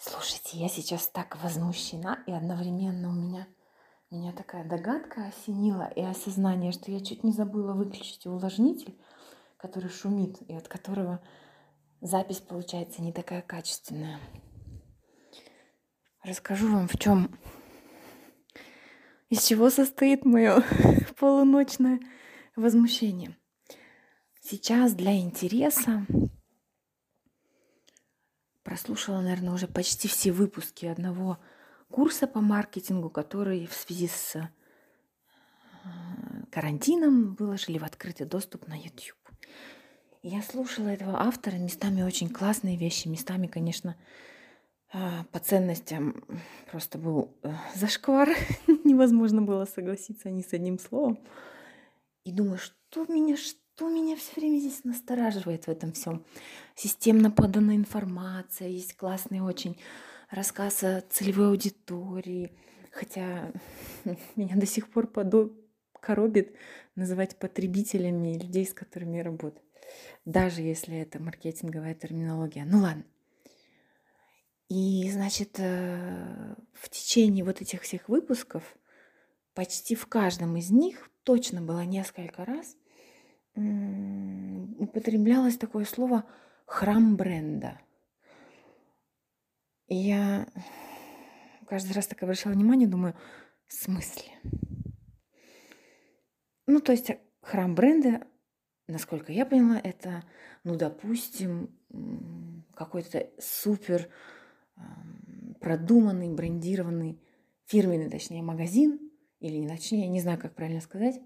Слушайте, я сейчас так возмущена, и одновременно у меня, меня такая догадка осенила и осознание, что я чуть не забыла выключить увлажнитель, который шумит, и от которого запись получается не такая качественная. Расскажу вам, в чем, из чего состоит мое полуночное возмущение. Сейчас для интереса прослушала, наверное, уже почти все выпуски одного курса по маркетингу, который в связи с э, карантином выложили в открытый доступ на YouTube. я слушала этого автора, местами очень классные вещи, местами, конечно, э, по ценностям просто был э, зашквар. Невозможно было согласиться ни с одним словом. И думаю, что меня, что что меня все время здесь настораживает в этом всем? Системно поданная информация, есть классный очень рассказ о целевой аудитории, хотя меня до сих пор подо... коробит называть потребителями людей, с которыми я работаю, даже если это маркетинговая терминология. Ну ладно. И, значит, э, в течение вот этих всех выпусков почти в каждом из них точно было несколько раз – употреблялось такое слово храм бренда. И я каждый раз так обращала внимание, думаю, в смысле? Ну, то есть храм бренда, насколько я поняла, это, ну, допустим, какой-то супер продуманный, брендированный, фирменный, точнее, магазин, или не точнее, не знаю, как правильно сказать,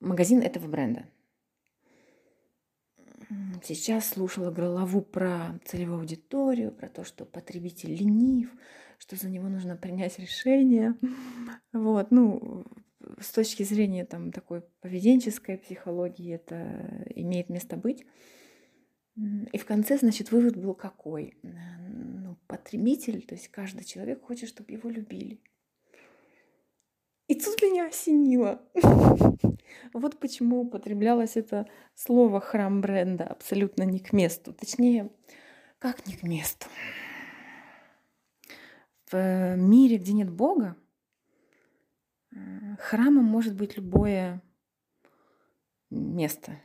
магазин этого бренда. Сейчас слушала главу про целевую аудиторию, про то, что потребитель ленив, что за него нужно принять решение. Вот, ну, с точки зрения там такой поведенческой психологии это имеет место быть. И в конце, значит, вывод был какой? Ну, потребитель, то есть каждый человек хочет, чтобы его любили. И тут меня осенило. Вот почему употреблялось это слово храм бренда абсолютно не к месту. Точнее, как не к месту. В мире, где нет Бога, храмом может быть любое место.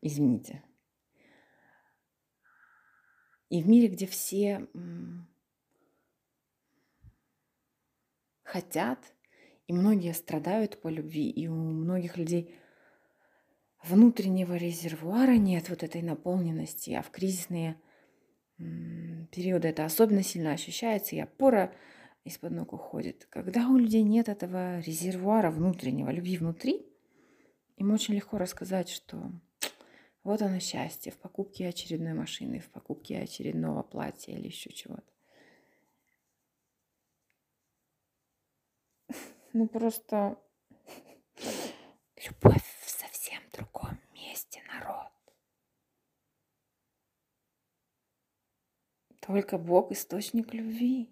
Извините. И в мире, где все хотят – и многие страдают по любви, и у многих людей внутреннего резервуара нет вот этой наполненности, а в кризисные периоды это особенно сильно ощущается, и опора из-под ног уходит. Когда у людей нет этого резервуара внутреннего, любви внутри, им очень легко рассказать, что вот оно счастье в покупке очередной машины, в покупке очередного платья или еще чего-то. Ну просто любовь в совсем другом месте, народ. Только Бог источник любви.